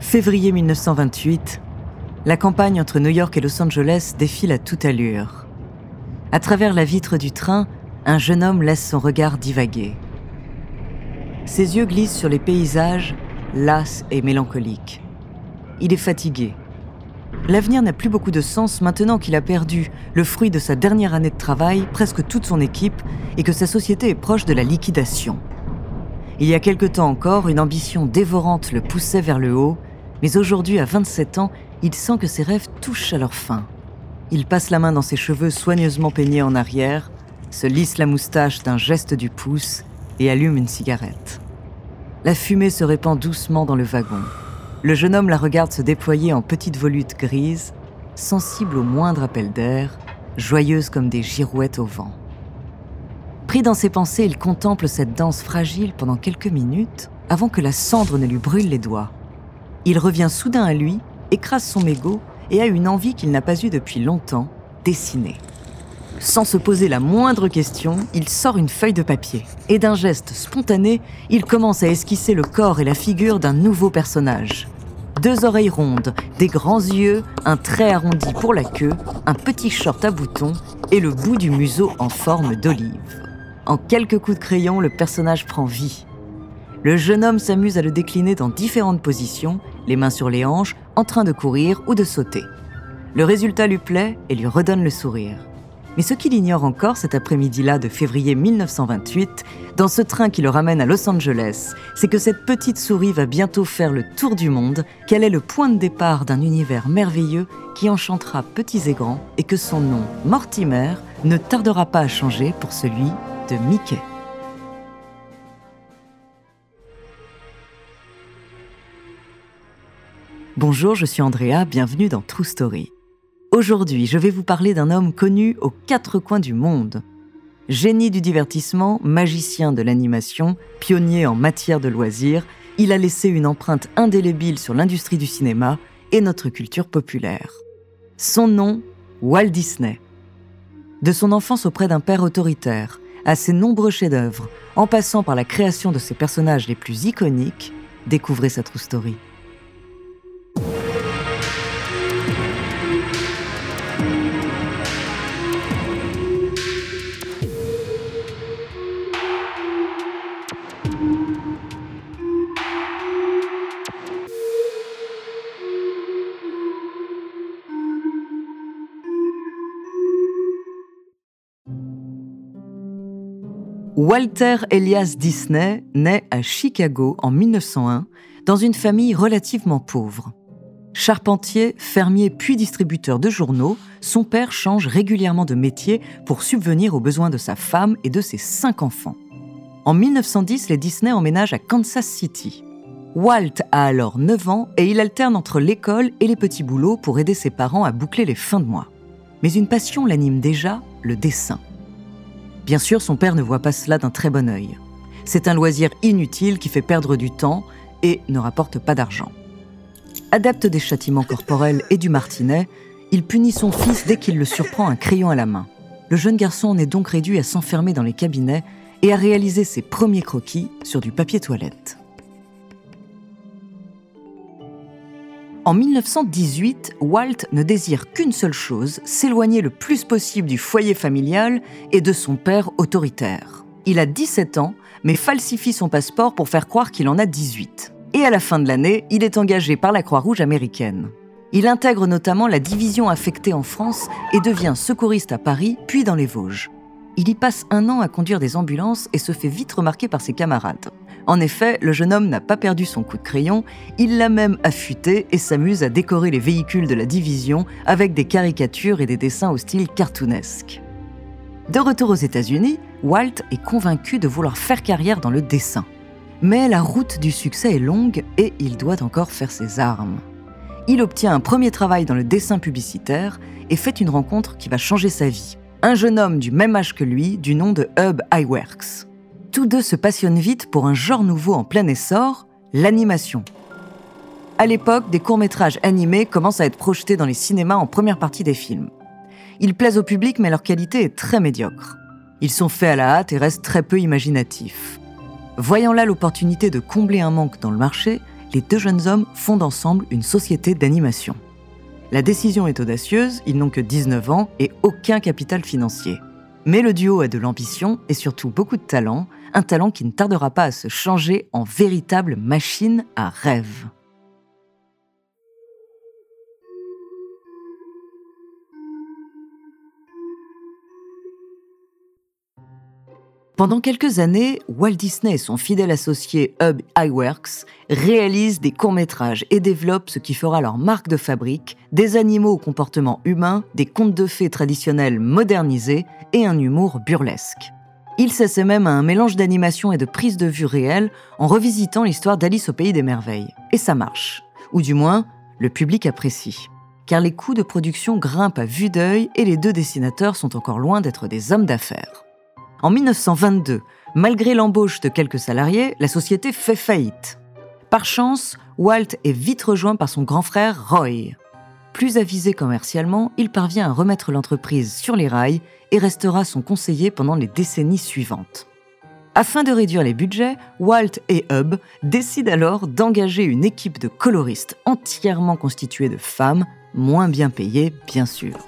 Février 1928, la campagne entre New York et Los Angeles défile à toute allure. À travers la vitre du train, un jeune homme laisse son regard divaguer. Ses yeux glissent sur les paysages, las et mélancoliques. Il est fatigué. L'avenir n'a plus beaucoup de sens maintenant qu'il a perdu le fruit de sa dernière année de travail, presque toute son équipe, et que sa société est proche de la liquidation. Il y a quelque temps encore, une ambition dévorante le poussait vers le haut, mais aujourd'hui, à 27 ans, il sent que ses rêves touchent à leur fin. Il passe la main dans ses cheveux soigneusement peignés en arrière, se lisse la moustache d'un geste du pouce et allume une cigarette. La fumée se répand doucement dans le wagon. Le jeune homme la regarde se déployer en petites volutes grises, sensible au moindre appel d'air, joyeuse comme des girouettes au vent. Pris dans ses pensées, il contemple cette danse fragile pendant quelques minutes avant que la cendre ne lui brûle les doigts. Il revient soudain à lui, écrase son mégot et a une envie qu'il n'a pas eue depuis longtemps, dessiner. Sans se poser la moindre question, il sort une feuille de papier et d'un geste spontané, il commence à esquisser le corps et la figure d'un nouveau personnage. Deux oreilles rondes, des grands yeux, un trait arrondi pour la queue, un petit short à boutons et le bout du museau en forme d'olive. En quelques coups de crayon, le personnage prend vie. Le jeune homme s'amuse à le décliner dans différentes positions, les mains sur les hanches, en train de courir ou de sauter. Le résultat lui plaît et lui redonne le sourire. Mais ce qu'il ignore encore cet après-midi-là de février 1928, dans ce train qui le ramène à Los Angeles, c'est que cette petite souris va bientôt faire le tour du monde, qu'elle est le point de départ d'un univers merveilleux qui enchantera petits et grands, et que son nom, Mortimer, ne tardera pas à changer pour celui de Mickey. Bonjour, je suis Andrea, bienvenue dans True Story. Aujourd'hui, je vais vous parler d'un homme connu aux quatre coins du monde. Génie du divertissement, magicien de l'animation, pionnier en matière de loisirs, il a laissé une empreinte indélébile sur l'industrie du cinéma et notre culture populaire. Son nom, Walt Disney. De son enfance auprès d'un père autoritaire, à ses nombreux chefs-d'œuvre, en passant par la création de ses personnages les plus iconiques, découvrez sa true story. Walter Elias Disney naît à Chicago en 1901 dans une famille relativement pauvre. Charpentier, fermier puis distributeur de journaux, son père change régulièrement de métier pour subvenir aux besoins de sa femme et de ses cinq enfants. En 1910, les Disney emménagent à Kansas City. Walt a alors 9 ans et il alterne entre l'école et les petits boulots pour aider ses parents à boucler les fins de mois. Mais une passion l'anime déjà, le dessin. Bien sûr, son père ne voit pas cela d'un très bon œil. C'est un loisir inutile qui fait perdre du temps et ne rapporte pas d'argent. Adepte des châtiments corporels et du martinet, il punit son fils dès qu'il le surprend un crayon à la main. Le jeune garçon en est donc réduit à s'enfermer dans les cabinets et à réaliser ses premiers croquis sur du papier toilette. En 1918, Walt ne désire qu'une seule chose, s'éloigner le plus possible du foyer familial et de son père autoritaire. Il a 17 ans, mais falsifie son passeport pour faire croire qu'il en a 18. Et à la fin de l'année, il est engagé par la Croix-Rouge américaine. Il intègre notamment la division affectée en France et devient secouriste à Paris, puis dans les Vosges. Il y passe un an à conduire des ambulances et se fait vite remarquer par ses camarades. En effet, le jeune homme n'a pas perdu son coup de crayon, il l'a même affûté et s'amuse à décorer les véhicules de la division avec des caricatures et des dessins au style cartoonesque. De retour aux États-Unis, Walt est convaincu de vouloir faire carrière dans le dessin. Mais la route du succès est longue et il doit encore faire ses armes. Il obtient un premier travail dans le dessin publicitaire et fait une rencontre qui va changer sa vie. Un jeune homme du même âge que lui, du nom de Hub Iwerks. Tous deux se passionnent vite pour un genre nouveau en plein essor, l'animation. À l'époque, des courts-métrages animés commencent à être projetés dans les cinémas en première partie des films. Ils plaisent au public, mais leur qualité est très médiocre. Ils sont faits à la hâte et restent très peu imaginatifs. Voyant là l'opportunité de combler un manque dans le marché, les deux jeunes hommes fondent ensemble une société d'animation. La décision est audacieuse, ils n'ont que 19 ans et aucun capital financier. Mais le duo a de l'ambition et surtout beaucoup de talent, un talent qui ne tardera pas à se changer en véritable machine à rêve. Pendant quelques années, Walt Disney et son fidèle associé Hub Iwerks réalisent des courts-métrages et développent ce qui fera leur marque de fabrique, des animaux au comportement humain, des contes de fées traditionnels modernisés et un humour burlesque. Il s'essaie même à un mélange d'animation et de prise de vue réelle en revisitant l'histoire d'Alice au pays des merveilles. Et ça marche. Ou du moins, le public apprécie. Car les coûts de production grimpent à vue d'œil et les deux dessinateurs sont encore loin d'être des hommes d'affaires. En 1922, malgré l'embauche de quelques salariés, la société fait faillite. Par chance, Walt est vite rejoint par son grand frère Roy. Plus avisé commercialement, il parvient à remettre l'entreprise sur les rails et restera son conseiller pendant les décennies suivantes. Afin de réduire les budgets, Walt et Hub décident alors d'engager une équipe de coloristes entièrement constituée de femmes, moins bien payées bien sûr.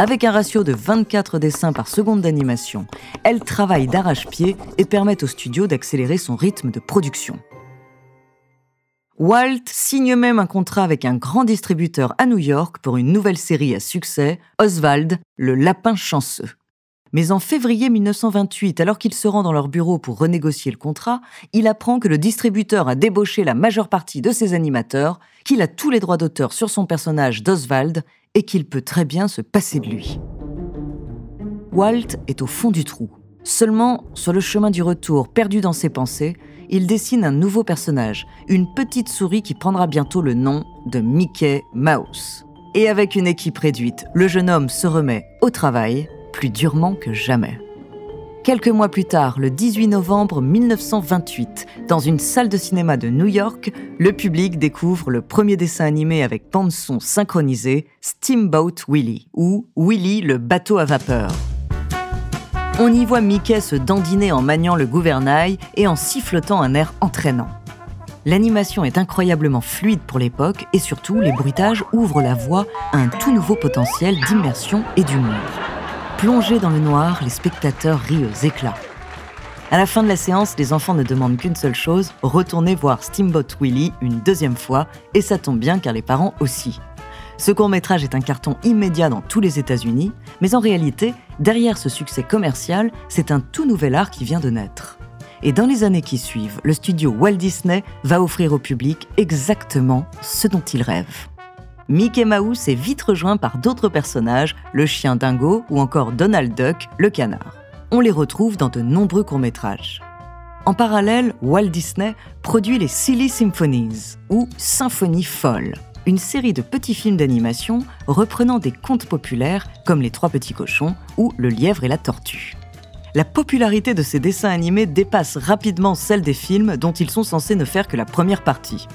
Avec un ratio de 24 dessins par seconde d'animation, elle travaille d'arrache-pied et permet au studio d'accélérer son rythme de production. Walt signe même un contrat avec un grand distributeur à New York pour une nouvelle série à succès, Oswald, le lapin chanceux. Mais en février 1928, alors qu'il se rend dans leur bureau pour renégocier le contrat, il apprend que le distributeur a débauché la majeure partie de ses animateurs, qu'il a tous les droits d'auteur sur son personnage d'Oswald et qu'il peut très bien se passer de lui. Walt est au fond du trou. Seulement, sur le chemin du retour, perdu dans ses pensées, il dessine un nouveau personnage, une petite souris qui prendra bientôt le nom de Mickey Mouse. Et avec une équipe réduite, le jeune homme se remet au travail plus durement que jamais. Quelques mois plus tard, le 18 novembre 1928, dans une salle de cinéma de New York, le public découvre le premier dessin animé avec bande-son synchronisé, Steamboat Willie, ou Willie le bateau à vapeur. On y voit Mickey se dandiner en maniant le gouvernail et en sifflotant un air entraînant. L'animation est incroyablement fluide pour l'époque et surtout les bruitages ouvrent la voie à un tout nouveau potentiel d'immersion et d'humour. Plongés dans le noir, les spectateurs rient aux éclats. À la fin de la séance, les enfants ne demandent qu'une seule chose, retourner voir Steamboat Willie une deuxième fois, et ça tombe bien car les parents aussi. Ce court métrage est un carton immédiat dans tous les États-Unis, mais en réalité, derrière ce succès commercial, c'est un tout nouvel art qui vient de naître. Et dans les années qui suivent, le studio Walt Disney va offrir au public exactement ce dont il rêve. Mickey Mouse est vite rejoint par d'autres personnages, le chien dingo ou encore Donald Duck, le canard. On les retrouve dans de nombreux courts-métrages. En parallèle, Walt Disney produit les Silly Symphonies, ou Symphonies folles, une série de petits films d'animation reprenant des contes populaires comme Les Trois Petits Cochons ou Le Lièvre et la Tortue. La popularité de ces dessins animés dépasse rapidement celle des films dont ils sont censés ne faire que la première partie.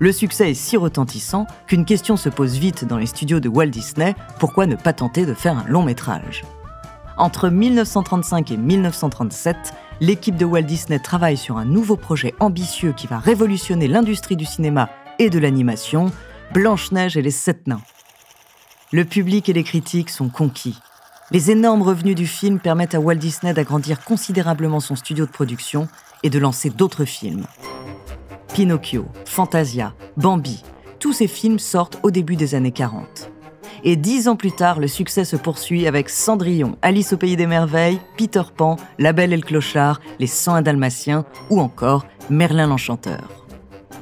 Le succès est si retentissant qu'une question se pose vite dans les studios de Walt Disney, pourquoi ne pas tenter de faire un long métrage? Entre 1935 et 1937, l'équipe de Walt Disney travaille sur un nouveau projet ambitieux qui va révolutionner l'industrie du cinéma et de l'animation, Blanche-Neige et les Sept Nains. Le public et les critiques sont conquis. Les énormes revenus du film permettent à Walt Disney d'agrandir considérablement son studio de production et de lancer d'autres films. Pinocchio, Fantasia, Bambi, tous ces films sortent au début des années 40. Et dix ans plus tard, le succès se poursuit avec Cendrillon, Alice au pays des merveilles, Peter Pan, La Belle et le Clochard, Les 101 Dalmatiens ou encore Merlin l'Enchanteur.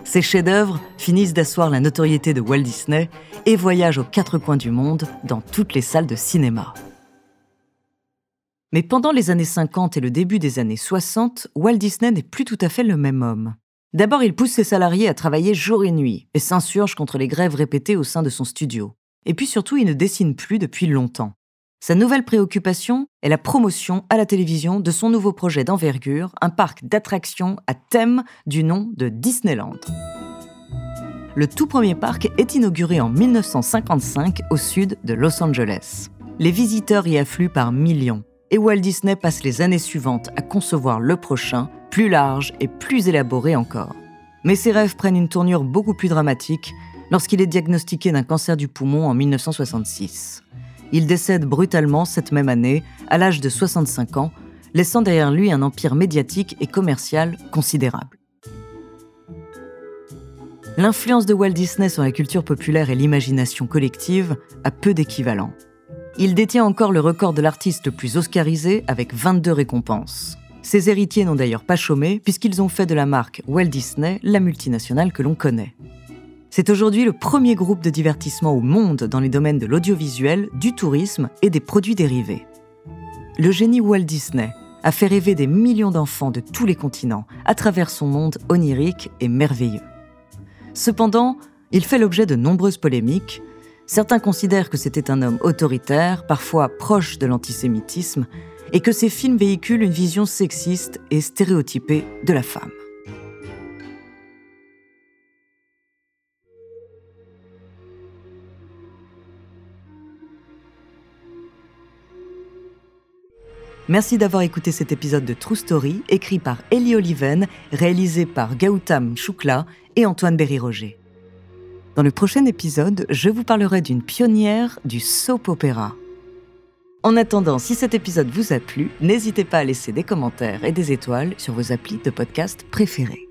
Ces chefs-d'œuvre finissent d'asseoir la notoriété de Walt Disney et voyagent aux quatre coins du monde dans toutes les salles de cinéma. Mais pendant les années 50 et le début des années 60, Walt Disney n'est plus tout à fait le même homme. D'abord, il pousse ses salariés à travailler jour et nuit et s'insurge contre les grèves répétées au sein de son studio. Et puis surtout, il ne dessine plus depuis longtemps. Sa nouvelle préoccupation est la promotion à la télévision de son nouveau projet d'envergure, un parc d'attractions à thème du nom de Disneyland. Le tout premier parc est inauguré en 1955 au sud de Los Angeles. Les visiteurs y affluent par millions et Walt Disney passe les années suivantes à concevoir le prochain, plus large et plus élaboré encore. Mais ses rêves prennent une tournure beaucoup plus dramatique lorsqu'il est diagnostiqué d'un cancer du poumon en 1966. Il décède brutalement cette même année, à l'âge de 65 ans, laissant derrière lui un empire médiatique et commercial considérable. L'influence de Walt Disney sur la culture populaire et l'imagination collective a peu d'équivalent. Il détient encore le record de l'artiste le plus oscarisé avec 22 récompenses. Ses héritiers n'ont d'ailleurs pas chômé puisqu'ils ont fait de la marque Walt Disney la multinationale que l'on connaît. C'est aujourd'hui le premier groupe de divertissement au monde dans les domaines de l'audiovisuel, du tourisme et des produits dérivés. Le génie Walt Disney a fait rêver des millions d'enfants de tous les continents à travers son monde onirique et merveilleux. Cependant, il fait l'objet de nombreuses polémiques, Certains considèrent que c'était un homme autoritaire, parfois proche de l'antisémitisme, et que ses films véhiculent une vision sexiste et stéréotypée de la femme. Merci d'avoir écouté cet épisode de True Story, écrit par Ellie Oliven, réalisé par Gautam Choukla et Antoine Berry-Roger. Dans le prochain épisode, je vous parlerai d'une pionnière du soap opéra. En attendant, si cet épisode vous a plu, n'hésitez pas à laisser des commentaires et des étoiles sur vos applis de podcast préférés.